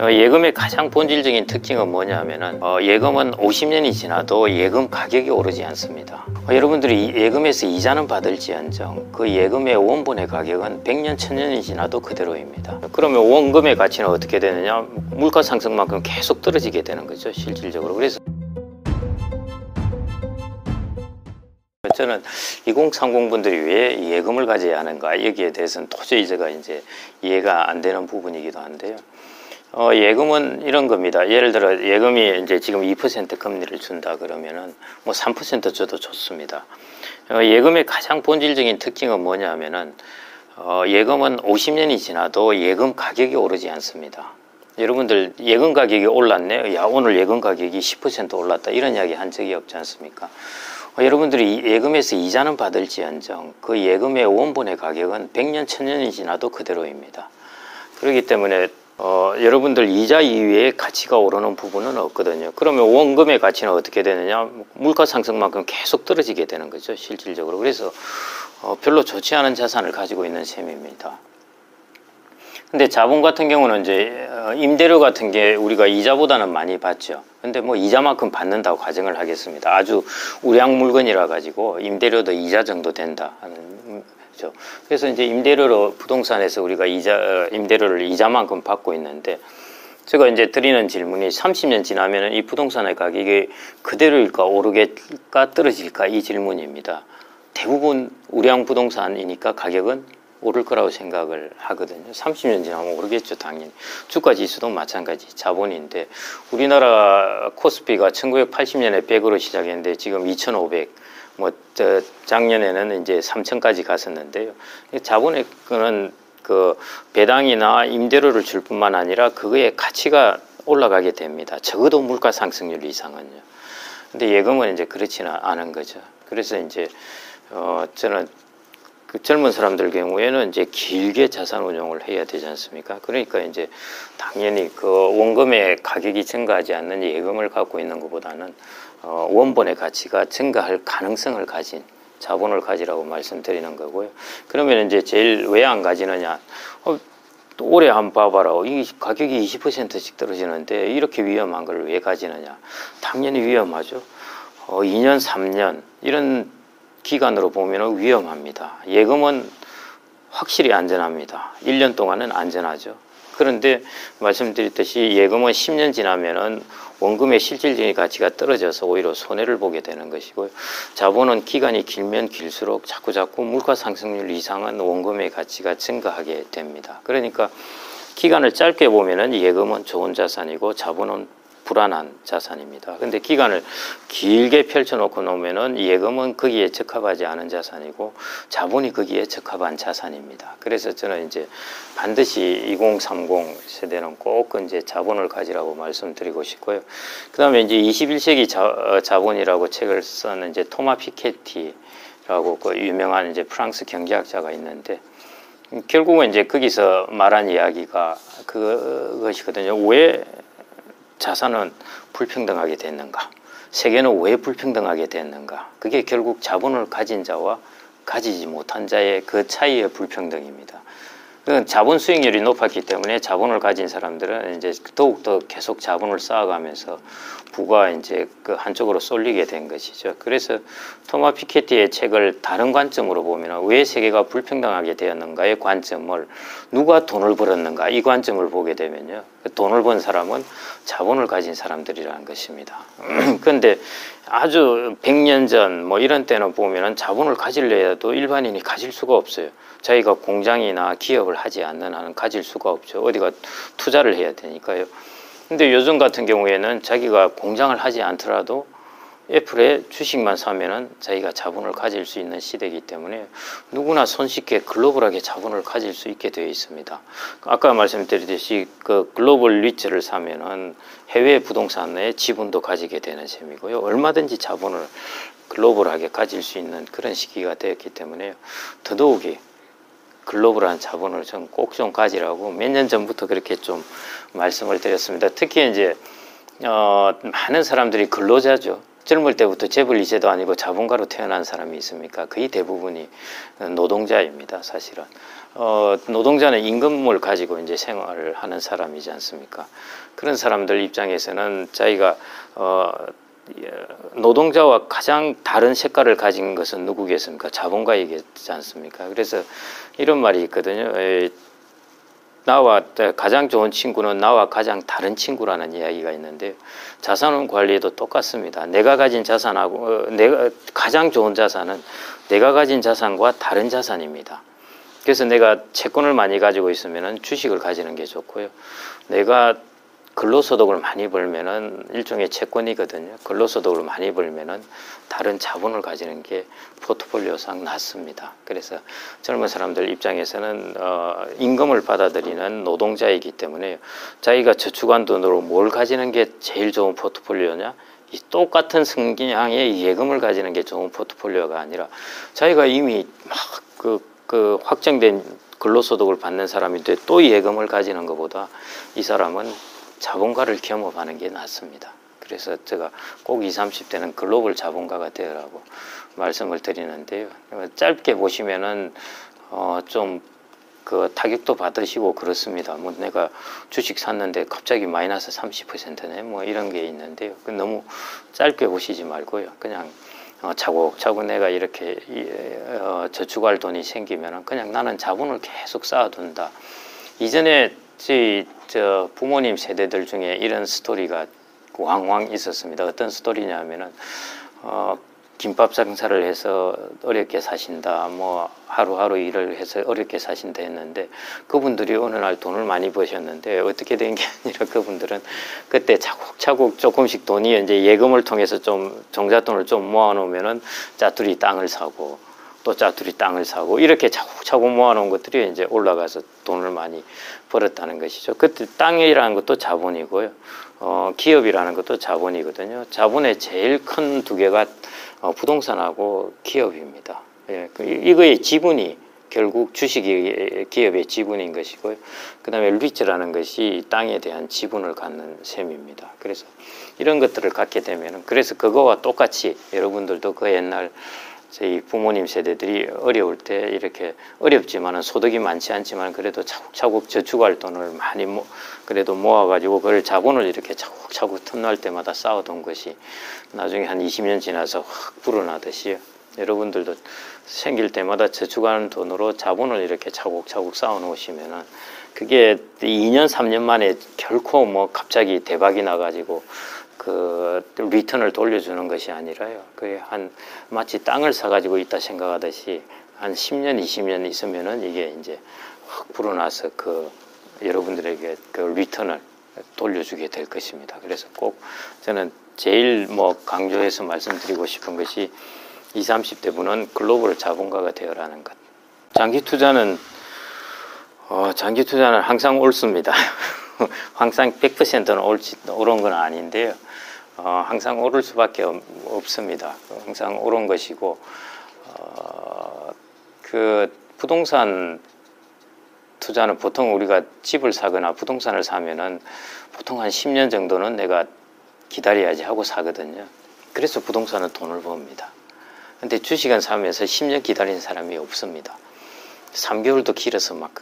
어, 예금의 가장 본질적인 특징은 뭐냐면은 어, 예금은 50년이 지나도 예금 가격이 오르지 않습니다. 어, 여러분들이 예금에서 이자는 받을지언정 그 예금의 원본의 가격은 100년, 1000년이 지나도 그대로입니다. 그러면 원금의 가치는 어떻게 되느냐? 물가 상승만큼 계속 떨어지게 되는 거죠, 실질적으로. 그래서 저는 2030 분들이 왜 예금을 가져야 하는가 여기에 대해서는 도저히 제가 이제 이해가 안 되는 부분이기도 한데요. 어, 예금은 이런 겁니다. 예를 들어 예금이 이제 지금 2% 금리를 준다 그러면은 뭐 3% 줘도 좋습니다. 어, 예금의 가장 본질적인 특징은 뭐냐면은 어, 예금은 50년이 지나도 예금 가격이 오르지 않습니다. 여러분들 예금 가격이 올랐네. 야 오늘 예금 가격이 10% 올랐다 이런 이야기 한 적이 없지 않습니까? 어, 여러분들이 예금에서 이자는 받을지언정 그 예금의 원본의 가격은 100년, 1000년이 지나도 그대로입니다. 그렇기 때문에 어, 여러분들 이자 이외에 가치가 오르는 부분은 없거든요. 그러면 원금의 가치는 어떻게 되느냐? 물가 상승만큼 계속 떨어지게 되는 거죠, 실질적으로. 그래서 어, 별로 좋지 않은 자산을 가지고 있는 셈입니다. 근데 자본 같은 경우는 이제 어, 임대료 같은 게 우리가 이자보다는 많이 받죠. 근데 뭐 이자만큼 받는다고 가정을 하겠습니다. 아주 우량 물건이라 가지고 임대료도 이자 정도 된다 하는 거죠. 그래서 이제 임대료로 부동산에서 우리가 이자 어, 임대료를 이자만큼 받고 있는데 제가 이제 드리는 질문이 30년 지나면은 이 부동산의 가격이 그대로일까 오르겠까 떨어질까 이 질문입니다. 대부분 우량 부동산이니까 가격은 오를 거라고 생각을 하거든요. 30년 지나면 오르겠죠, 당연히. 주가 지수도 마찬가지 자본인데 우리나라 코스피가 1980년에 100으로 시작했는데 지금 2,500. 뭐 작년에는 이제 3천까지 갔었는데요. 자본의 거는 그 배당이나 임대료를 줄 뿐만 아니라 그거의 가치가 올라가게 됩니다. 적어도 물가 상승률 이상은요. 근데 예금은 이제 그렇지는 않은 거죠. 그래서 이제 어 저는 그 젊은 사람들 경우에는 이제 길게 자산 운용을 해야 되지 않습니까? 그러니까 이제 당연히 그 원금의 가격이 증가하지 않는 예금을 갖고 있는 것보다는 어, 원본의 가치가 증가할 가능성을 가진 자본을 가지라고 말씀드리는 거고요. 그러면 이제 제일 왜 안 가지느냐? 어, 올해 한번 봐봐라. 이 가격이 20%씩 떨어지는데 이렇게 위험한 걸 왜 가지느냐? 당연히 위험하죠. 어, 2년, 3년 이런 기간으로 보면 위험합니다. 예금은 확실히 안전합니다. 1년 동안은 안전하죠. 그런데 말씀드렸듯이 예금은 10년 지나면은 원금의 실질적인 가치가 떨어져서 오히려 손해를 보게 되는 것이고요. 자본은 기간이 길면 길수록 자꾸 자꾸 물가 상승률 이상은 원금의 가치가 증가하게 됩니다. 그러니까 기간을 짧게 보면은 예금은 좋은 자산이고 자본은 불안한 자산입니다. 근데 기간을 길게 펼쳐놓고 놓으면은 예금은 거기에 적합하지 않은 자산이고 자본이 거기에 적합한 자산입니다. 그래서 저는 이제 반드시 2030 세대는 꼭 이제 자본을 가지라고 말씀드리고 싶고요. 그 다음에 이제 21세기 자, 어, 자본이라고 책을 쓴 이제 토마 피케티라고 그 유명한 이제 프랑스 경제학자가 있는데 결국은 이제 거기서 말한 이야기가 그것이거든요. 왜 자산은 불평등하게 됐는가? 세계는 왜 불평등하게 됐는가? 그게 결국 자본을 가진 자와 가지지 못한 자의 그 차이의 불평등입니다. 그 자본 수익률이 높았기 때문에 자본을 가진 사람들은 이제 더욱더 계속 자본을 쌓아가면서 부가 이제 그 한쪽으로 쏠리게 된 것이죠. 그래서 토마 피케티의 책을 다른 관점으로 보면 왜 세계가 불평등하게 되었는가의 관점을 누가 돈을 벌었는가 이 관점을 보게 되면요. 그 돈을 번 사람은 자본을 가진 사람들이라는 것입니다. 그런데 아주 100년 전 뭐 이런 때는 보면은 자본을 가질래 해도 일반인이 가질 수가 없어요. 자기가 공장이나 기업을 하지 않는 한은 가질 수가 없죠. 어디가 투자를 해야 되니까요. 근데 요즘 같은 경우에는 자기가 공장을 하지 않더라도 애플의 주식만 사면은 자기가 자본을 가질 수 있는 시대이기 때문에 누구나 손쉽게 글로벌하게 자본을 가질 수 있게 되어 있습니다. 아까 말씀드렸듯이 그 글로벌 리츠를 사면은 해외 부동산의 지분도 가지게 되는 셈이고요. 얼마든지 자본을 글로벌하게 가질 수 있는 그런 시기가 되었기 때문에 더더욱이 글로벌한 자본을 좀 꼭좀 가지라고 몇 년 전부터 그렇게 좀 말씀을 드렸습니다. 특히 이제 어, 많은 사람들이 근로자죠. 젊을 때부터 재벌 2세도 아니고 자본가로 태어난 사람이 있습니까? 거의 대부분이 노동자입니다, 사실은. 어, 노동자는 임금을 가지고 이제 생활을 하는 사람이지 않습니까? 그런 사람들 입장에서는 자기가 어, 예, 노동자와 가장 다른 색깔을 가진 것은 누구겠습니까? 자본가이겠지 않습니까? 그래서 이런 말이 있거든요. 에, 나와 가장 좋은 친구는 나와 가장 다른 친구라는 이야기가 있는데 자산 관리도 똑같습니다. 내가 가진 자산하고 어, 내가 가장 좋은 자산은 내가 가진 자산과 다른 자산입니다. 그래서 내가 채권을 많이 가지고 있으면 주식을 가지는 게 좋고요. 내가 근로소득을 많이 벌면은 일종의 채권이거든요. 근로소득을 많이 벌면은 다른 자본을 가지는 게 포트폴리오상 낫습니다. 그래서 젊은 사람들 입장에서는 어, 임금을 받아들이는 노동자이기 때문에 자기가 저축한 돈으로 뭘 가지는 게 제일 좋은 포트폴리오냐? 이 똑같은 승기량의 예금을 가지는 게 좋은 포트폴리오가 아니라 자기가 이미 막그 그 확정된 근로소득을 받는 사람인데 또 예금을 가지는 것보다 이 사람은 자본가를 겸업하는 게 낫습니다. 그래서 제가 꼭 20, 30대는 글로벌 자본가가 되라고 말씀을 드리는데요. 짧게 보시면은 어 좀 그 타격도 받으시고 그렇습니다. 뭐 내가 주식 샀는데 갑자기 마이너스 30%네 뭐 이런 게 있는데요. 그 너무 짧게 보시지 말고요. 그냥 어, 차곡차곡 내가 이렇게 어, 저축할 돈이 생기면 그냥 나는 자본을 계속 쌓아둔다. 이전에 저희 저 부모님 세대들 중에 이런 스토리가 왕왕 있었습니다. 어떤 스토리냐면은 어, 김밥 장사를 해서 어렵게 사신다. 뭐 하루하루 일을 해서 어렵게 사신다 했는데 그분들이 어느 날 돈을 많이 버셨는데 어떻게 된 게 아니라 그분들은 그때 차곡차곡 조금씩 돈이 이제 예금을 통해서 좀 종잣돈을 좀 모아 놓으면은 짜투리 땅을 사고 또 짜투리 땅을 사고 이렇게 차곡차곡 모아놓은 것들이 이제 올라가서 돈을 많이 벌었다는 것이죠. 그때 땅이라는 것도 자본이고요. 어, 기업이라는 것도 자본이거든요. 자본의 제일 큰 두 개가 어, 부동산하고 기업입니다. 예, 그 이거의 지분이 결국 주식이 기업의 지분인 것이고요. 그 다음에 리츠라는 것이 땅에 대한 지분을 갖는 셈입니다. 그래서 이런 것들을 갖게 되면 그래서 그거와 똑같이 여러분들도 그 옛날 저희 부모님 세대들이 어려울 때 이렇게 어렵지만은 소득이 많지 않지만 그래도 차곡차곡 저축할 돈을 많이 모, 그래도 모아가지고 그걸 자본을 이렇게 차곡차곡 틈날 때마다 쌓아둔 것이 나중에 한 20년 지나서 확 불어나듯이 여러분들도 생길 때마다 저축하는 돈으로 자본을 이렇게 차곡차곡 쌓아 놓으시면은 그게 2년, 3년 만에 결코 뭐 갑자기 대박이 나가지고 그 return을 돌려주는 것이 아니라요. 그한 마치 땅을 사가지고 있다 생각하듯이 한 10년, 20년 있으면은 이게 이제 확 불어나서 그 여러분들에게 그 return을 돌려주게 될 것입니다. 그래서 꼭 저는 제일 뭐 강조해서 말씀드리고 싶은 것이 20, 30대 분은 글로벌 자본가가 되어라는 것. 장기 투자는 어, 장기 투자는 항상 옳습니다. 항상 100%는 옳지, 옳은 건 아닌데요. 어, 항상 오를 수밖에 없습니다. 항상 옳은 것이고 어, 그 부동산 투자는 보통 우리가 집을 사거나 부동산을 사면은 보통 한 10년 정도는 내가 기다려야지 하고 사거든요. 그래서 부동산은 돈을 법니다. 근데 주식은 사면서 10년 기다리는 사람이 없습니다. 3개월도 길어서 막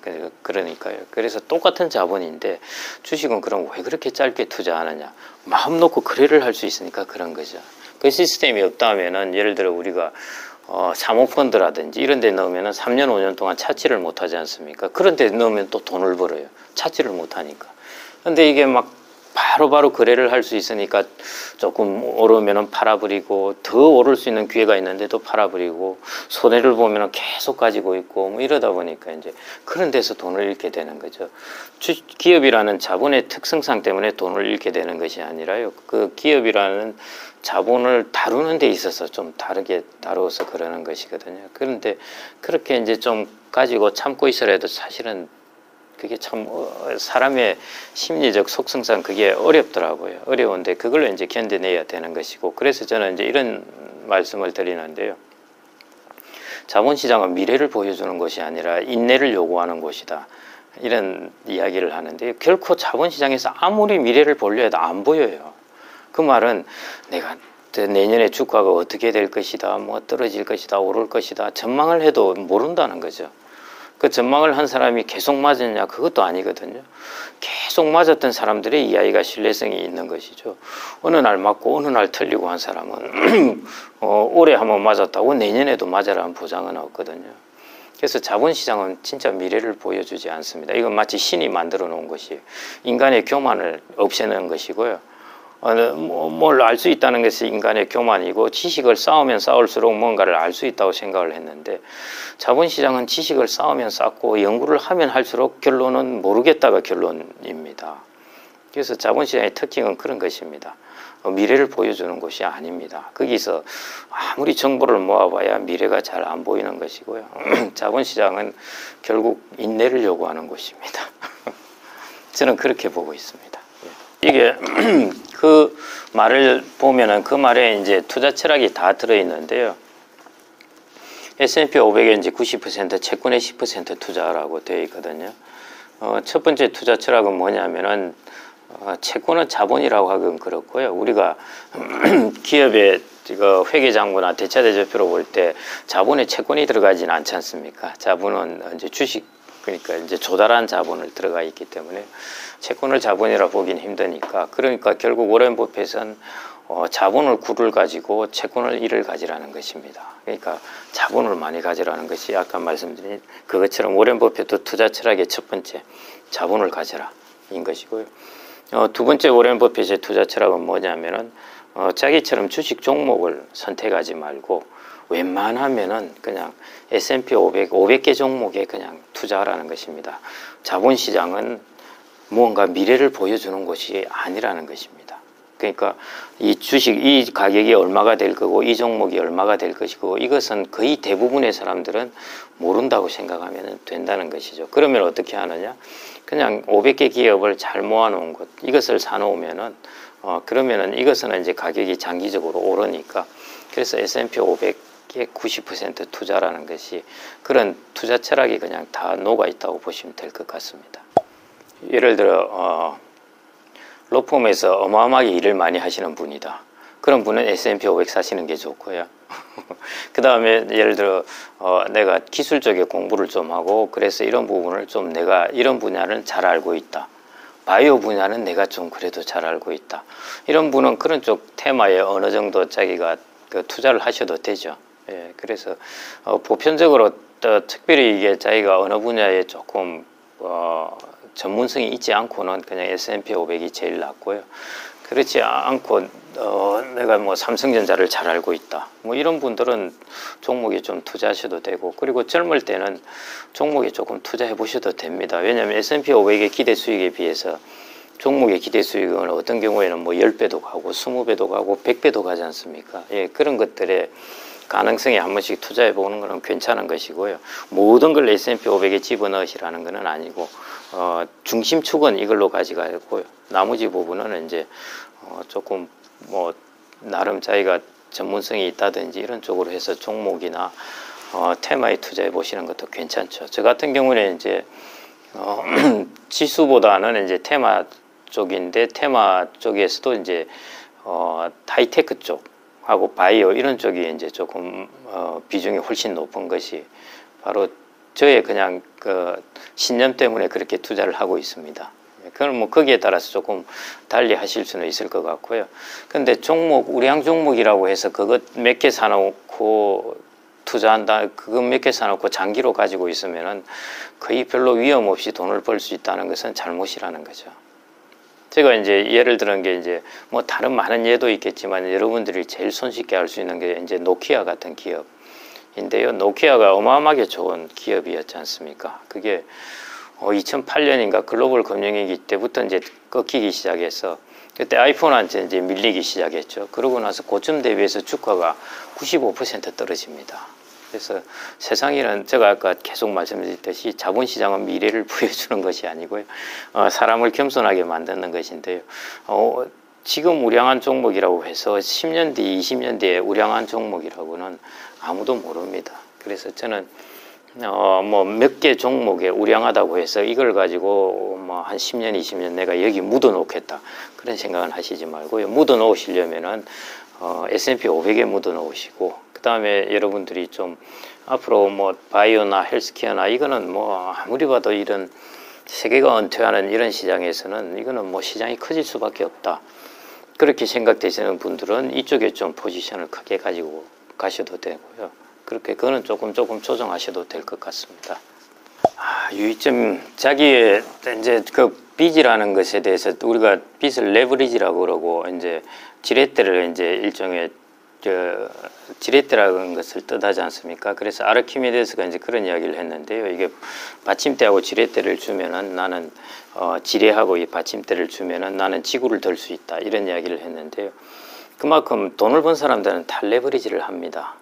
그러니까요. 그래서 똑같은 자본인데 주식은 그럼 왜 그렇게 짧게 투자하느냐? 마음 놓고 거래를 할 수 있으니까 그런 거죠. 그 시스템이 없다면은 예를 들어 우리가 어, 사모펀드라든지 이런 데 넣으면 3년, 5년 동안 찾지를 못하지 않습니까? 그런 데 넣으면 또 돈을 벌어요. 찾지를 못하니까. 근데 이게 막 바로바로 거래를 할 수 있으니까 조금 오르면은 팔아버리고 더 오를 수 있는 기회가 있는데도 팔아버리고 손해를 보면은 계속 가지고 있고 뭐 이러다 보니까 이제 그런 데서 돈을 잃게 되는 거죠. 기업이라는 자본의 특성상 때문에 돈을 잃게 되는 것이 아니라요. 그 기업이라는 자본을 다루는 데 있어서 좀 다르게 다루어서 그러는 것이거든요. 그런데 그렇게 이제 좀 가지고 참고 있어라도 사실은 그게 참 어, 사람의 심리적 속성상 그게 어렵더라고요. 어려운데 그걸 이제 견뎌내야 되는 것이고 그래서 저는 이제 이런 말씀을 드리는데요. 자본시장은 미래를 보여주는 것이 아니라 인내를 요구하는 곳이다. 이런 이야기를 하는데 결코 자본시장에서 아무리 미래를 보려 해도 안 보여요. 그 말은 내가 내년에 주가가 어떻게 될 것이다, 뭐 떨어질 것이다, 오를 것이다 전망을 해도 모른다는 거죠. 그 전망을 한 사람이 계속 맞았냐 그것도 아니거든요. 계속 맞았던 사람들의 이야기가 신뢰성이 있는 것이죠. 어느 날 맞고 어느 날 틀리고 한 사람은 어, 올해 한번 맞았다고 내년에도 맞아라는 보장은 없거든요. 그래서 자본시장은 진짜 미래를 보여주지 않습니다. 이건 마치 신이 만들어 놓은 것이 인간의 교만을 없애는 것이고요. 어, 뭐, 뭘알 수 있다는 것이 인간의 교만이고 지식을 쌓으면 쌓을수록 뭔가를 알 수 있다고 생각을 했는데 자본시장은 지식을 쌓으면 쌓고 연구를 하면 할수록 결론은 모르겠다가 결론입니다. 그래서 자본시장의 특징은 그런 것입니다. 어, 미래를 보여주는 것이 아닙니다. 거기서 아무리 정보를 모아봐야 미래가 잘 안 보이는 것이고요. 자본시장은 결국 인내를 요구하는 곳입니다. 저는 그렇게 보고 있습니다. 예. 이게 그 말을 보면은 그 말에 이제 투자 철학이 다 들어있는데요. S&P 500에 이제 90% 채권의 10% 투자라고 되어 있거든요. 어, 첫 번째 투자 철학은 뭐냐면은 어, 채권은 자본이라고 하긴 그렇고요. 우리가 기업의 그 회계장부나 대차대조표로 볼 때 자본에 채권이 들어가지는 않지 않습니까? 자본은 이제 주식 그러니까 이제 조달한 자본을 들어가 있기 때문에 채권을 자본이라 보기는 힘드니까 그러니까 결국 오렌 버핏은 어, 자본을 구를 가지고 채권을 일을 가지라는 것입니다. 그러니까 자본을 많이 가지라는 것이 아까 말씀드린 그것처럼 오렌 버핏도 투자 철학의 첫 번째 자본을 가져라 인 것이고요. 어, 두 번째 오렌 버핏의 투자 철학은 뭐냐면은 어, 자기처럼 주식 종목을 선택하지 말고 웬만하면은 그냥 S&P 500, 500개 종목에 그냥 투자하라는 것입니다. 자본시장은 무언가 미래를 보여주는 것이 아니라는 것입니다. 그러니까 이 주식, 이 가격이 얼마가 될 거고 이 종목이 얼마가 될 것이고 이것은 거의 대부분의 사람들은 모른다고 생각하면 된다는 것이죠. 그러면 어떻게 하느냐? 그냥 500개 기업을 잘 모아놓은 것, 이것을 사놓으면은 어, 그러면은 이것은 이제 가격이 장기적으로 오르니까 그래서 S&P 500 에90% 투자라는 것이 그런 투자 철학이 그냥 다 녹아 있다고 보시면 될 것 같습니다. 예를 들어 어, 로펌에서 어마어마하게 일을 많이 하시는 분이다. 그런 분은 S&P 500 사시는 게 좋고요. 그 다음에 예를 들어 어, 내가 기술 적에 공부를 좀 하고 그래서 이런 부분을 좀 내가 이런 분야는 잘 알고 있다. 바이오 분야는 내가 좀 그래도 잘 알고 있다. 이런 분은 그런 쪽 테마에 어느 정도 자기가 그 투자를 하셔도 되죠. 예, 그래서 어, 보편적으로 또 특별히 이게 자기가 어느 분야에 조금 어, 전문성이 있지 않고는 그냥 S&P 500이 제일 낫고요. 그렇지 않고 어, 내가 뭐 삼성전자를 잘 알고 있다. 뭐 이런 분들은 종목에 좀 투자하셔도 되고 그리고 젊을 때는 종목에 조금 투자해 보셔도 됩니다. 왜냐하면 S&P 500의 기대 수익에 비해서 종목의 기대 수익은 어떤 경우에는 뭐 10배도 가고 20배도 가고 100배도 가지 않습니까? 예, 그런 것들에 가능성에 한 번씩 투자해 보는 것은 괜찮은 것이고요. 모든 걸 S&P 500에 집어넣으시라는 것은 아니고 어, 중심축은 이걸로 가져가고요. 나머지 부분은 이제 어, 조금 뭐 나름 자기가 전문성이 있다든지 이런 쪽으로 해서 종목이나 어, 테마에 투자해 보시는 것도 괜찮죠. 저 같은 경우는 이제 어, 지수보다는 이제 테마 쪽인데 테마 쪽에서도 이제 어, 하이테크 쪽 하고 바이오 이런 쪽이 이제 조금 어, 비중이 훨씬 높은 것이 바로 저의 그냥 그 신념 때문에 그렇게 투자를 하고 있습니다. 그건 뭐 거기에 따라서 조금 달리 하실 수는 있을 것 같고요. 근데 종목, 우량 종목이라고 해서 그것 몇 개 사놓고 투자한다, 그것 몇 개 사놓고 장기로 가지고 있으면은 거의 별로 위험 없이 돈을 벌 수 있다는 것은 잘못이라는 거죠. 제가 이제 예를 들은 게 이제 뭐 다른 많은 예도 있겠지만 여러분들이 제일 손쉽게 알 수 있는 게 이제 노키아 같은 기업인데요. 노키아가 어마어마하게 좋은 기업이었지 않습니까? 그게 어, 2008년인가 글로벌 금융위기 때부터 이제 꺾이기 시작해서 그때 아이폰한테 이제 밀리기 시작했죠. 그러고 나서 고점 대비해서 주가가 95% 떨어집니다. 그래서 세상에는 제가 아까 계속 말씀드렸듯이 자본시장은 미래를 부여주는 것이 아니고요. 어, 사람을 겸손하게 만드는 것인데요. 어, 지금 우량한 종목이라고 해서 10년 뒤, 20년 뒤에 우량한 종목이라고는 아무도 모릅니다. 그래서 저는 어, 뭐 몇 개 종목에 우량하다고 해서 이걸 가지고 뭐 한 10년, 20년 내가 여기 묻어 놓겠다. 그런 생각은 하시지 말고요. 묻어 놓으시려면은 어, S&P 500에 묻어 놓으시고 그 다음에 여러분들이 좀 앞으로 뭐 바이오나 헬스케어나 이거는 뭐 아무리 봐도 이런 세계가 은퇴하는 이런 시장에서는 이거는 뭐 시장이 커질 수밖에 없다. 그렇게 생각되시는 분들은 이쪽에 좀 포지션을 크게 가지고 가셔도 되고요. 그렇게 그거는 조금 조금 조정하셔도 될 것 같습니다. 아, 유의점 자기의 이제 그 빚이라는 것에 대해서 우리가 빚을 레버리지라고 그러고 이제 지렛대를 이제 일종의 저 지렛대라는 것을 뜻하지 않습니까? 그래서 아르키메데스가 이제 그런 이야기를 했는데요. 이게 받침대하고 지렛대를 주면은 나는 어, 지뢰하고 이 받침대를 주면은 나는 지구를 들수 있다 이런 이야기를 했는데요. 그만큼 돈을 번 사람들은 다 레버리지를 합니다.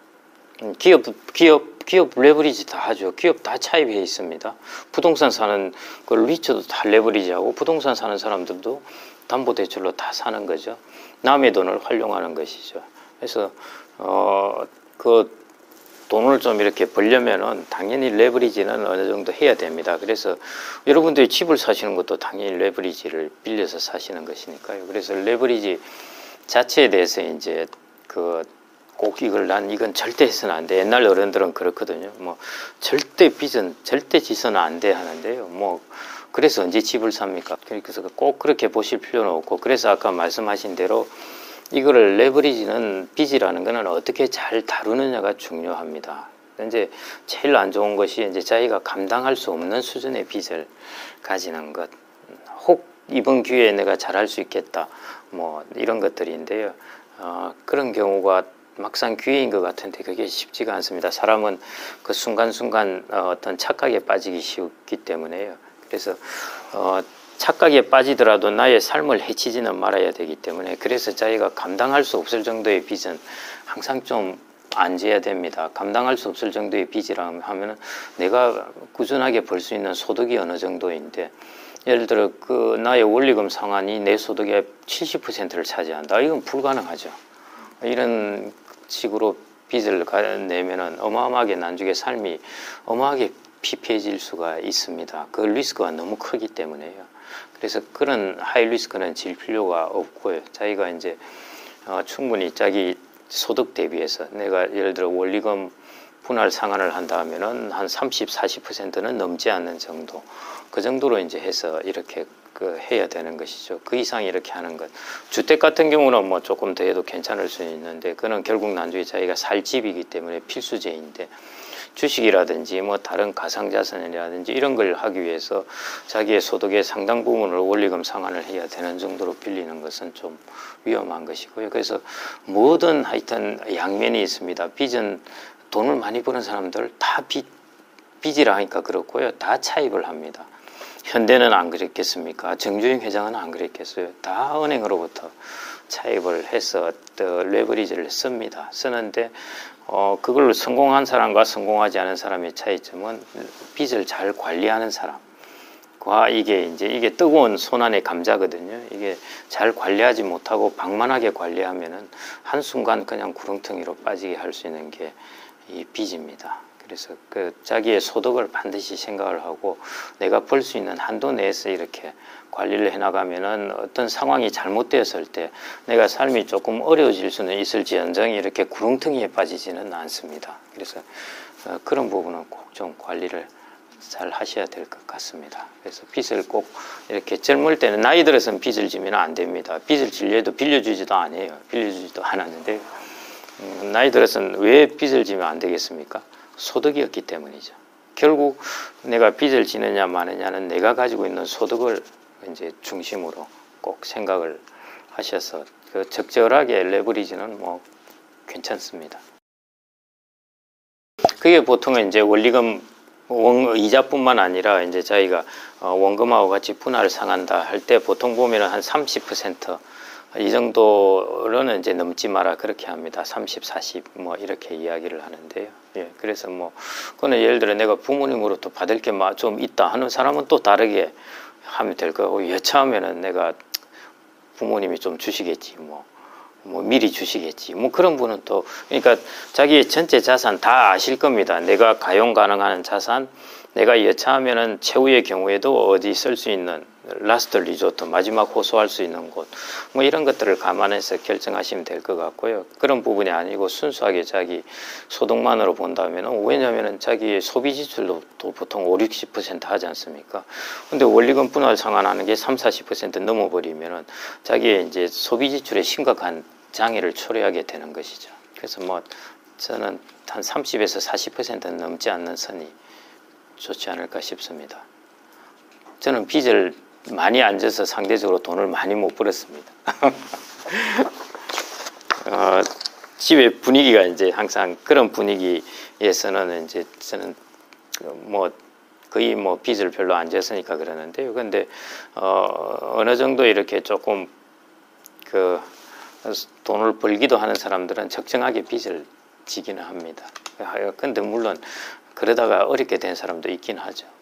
음, 기업 기업 기업 레버리지 다 하죠. 기업 다 차입해 있습니다. 부동산 사는 그 리처도 다 레버리지하고 부동산 사는 사람들도 담보 대출로 다 사는 거죠. 남의 돈을 활용하는 것이죠. 그래서 어 그 돈을 좀 이렇게 벌려면은 당연히 레버리지는 어느 정도 해야 됩니다. 그래서 여러분들이 집을 사시는 것도 당연히 레버리지를 빌려서 사시는 것이니까요. 그래서 레버리지 자체에 대해서 이제 그 꼭 이걸 난 이건 절대 해서는 안 돼. 옛날 어른들은 그렇거든요. 뭐 절대 빚은 절대 지서는 안 돼 하는데요. 뭐 그래서 언제 집을 삽니까? 그래서 꼭 그렇게 보실 필요는 없고 그래서 아까 말씀하신 대로 이거를 레버리지는 빚이라는 거는 어떻게 잘 다루느냐가 중요합니다. 이제 제일 안 좋은 것이 이제 자기가 감당할 수 없는 수준의 빚을 가지는 것. 혹 이번 기회에 내가 잘할 수 있겠다. 뭐 이런 것들인데요. 어, 그런 경우가 막상 기회인 것 같은데 그게 쉽지가 않습니다. 사람은 그 순간순간 어, 떤 착각에 빠지기 쉽기 때문에요. 그래서 어, 착각에 빠지더라도 나의 삶을 해치지는 말아야 되기 때문에 그래서 자기가 감당할 수 없을 정도의 빚은 항상 좀 안져야 됩니다. 감당할 수 없을 정도의 빚이라 하면은 내가 꾸준하게 벌 수 있는 소득이 어느 정도인데 예를 들어 그 나의 원리금 상환이 내 소득의 70%를 차지한다. 이건 불가능하죠. 이런 식으로 빚을 내면은 어마어마하게 난중에 삶이 어마하게 피폐해질 수가 있습니다. 그 리스크가 너무 크기 때문에요. 그래서 그런 하이 리스크는 질 필요가 없고요. 자기가 이제 어, 충분히 자기 소득 대비해서 내가 예를 들어 원리금 분할 상환을 한다 하면은 한 30, 40%는 넘지 않는 정도. 그 정도로 이제 해서 이렇게 그 해야 되는 것이죠. 그 이상 이렇게 하는 것. 주택 같은 경우는 뭐 조금 더 해도 괜찮을 수 있는데 그는 결국 난중에 자기가 살 집이기 때문에 필수제인데 주식이라든지 뭐 다른 가상자산이라든지 이런 걸 하기 위해서 자기의 소득의 상당 부분을 원리금 상환을 해야 되는 정도로 빌리는 것은 좀 위험한 것이고요. 그래서 모든 하여튼 양면이 있습니다. 빚은 돈을 많이 버는 사람들 다 빚, 빚이라 하니까 그렇고요. 다 차입을 합니다. 현대는 안 그랬겠습니까? 정주영 회장은 안 그랬겠어요. 다 은행으로부터 차입을 해서 레버리지를 씁니다. 쓰는데 어, 그걸 성공한 사람과 성공하지 않은 사람의 차이점은 빚을 잘 관리하는 사람 과 이게 이제 이게 뜨거운 손안의 감자거든요. 이게 잘 관리하지 못하고 방만하게 관리하면은 한 순간 그냥 구렁텅이로 빠지게 할 수 있는 게 이 빚입니다. 그래서 그 자기의 소득을 반드시 생각을 하고 내가 벌 수 있는 한도 내에서 이렇게 관리를 해나가면은 어떤 상황이 잘못되었을 때 내가 삶이 조금 어려워질 수는 있을지언정 이렇게 구렁텅이에 빠지지는 않습니다. 그래서 어, 그런 부분은 꼭 좀 관리를 잘 하셔야 될 것 같습니다. 그래서 빚을 꼭 이렇게 젊을 때는 나이 들어서는 빚을 지면 안 됩니다. 빚을 질려 해도 빌려주지도 않아요. 빌려주지도 않았는데 음, 나이 들어서는 왜 빚을 지면 안 되겠습니까? 소득이었기 때문이죠. 결국 내가 빚을 지느냐 마느냐는 내가 가지고 있는 소득을 이제 중심으로 꼭 생각을 하셔서 그 적절하게 레버리지는 뭐 괜찮습니다. 그게 보통은 이제 원리금 원, 이자뿐만 아니라 이제 저희가 어, 원금하고 같이 분할 상한다 할 때 보통 보면은 한 30%이 정도로는 이제 넘지 마라 그렇게 합니다. 30, 40 뭐 이렇게 이야기를 하는데요. 예, 그래서 뭐 그거는 예를 들어 내가 부모님으로부터 받을 게 좀 있다 하는 사람은 또 다르게 하면 될 거고 여차하면은 내가 부모님이 좀 주시겠지 뭐. 뭐 미리 주시겠지. 뭐 그런 분은 또 그러니까 자기의 전체 자산 다 아실 겁니다. 내가 가용 가능한 자산, 내가 여차하면은 최후의 경우에도 어디 쓸 수 있는 last resort 마지막 호소할 수 있는 곳 뭐 이런 것들을 감안해서 결정하시면 될 것 같고요. 그런 부분이 아니고 순수하게 자기 소득만으로 본다면은 왜냐면은 자기 소비 지출도 또 보통 5, 60% 하지 않습니까? 근데 원리금 분할 상환하는 게 3, 40% 넘어버리면은 자기의 이제 소비 지출에 심각한 장애를 초래하게 되는 것이죠. 그래서 뭐 저는 한 30에서 40%는 넘지 않는 선이 좋지 않을까 싶습니다. 저는 빚을 많이 안 져서 상대적으로 돈을 많이 못 벌었습니다. 어, 집의 분위기가 이제 항상 그런 분위기에서는 이제 저는 뭐 거의 뭐 빚을 별로 안 졌으니까 그러는데요. 근데 어, 어느 정도 이렇게 조금 그 돈을 벌기도 하는 사람들은 적정하게 빚을 지기는 합니다. 근데 물론 그러다가 어렵게 된 사람도 있긴 하죠.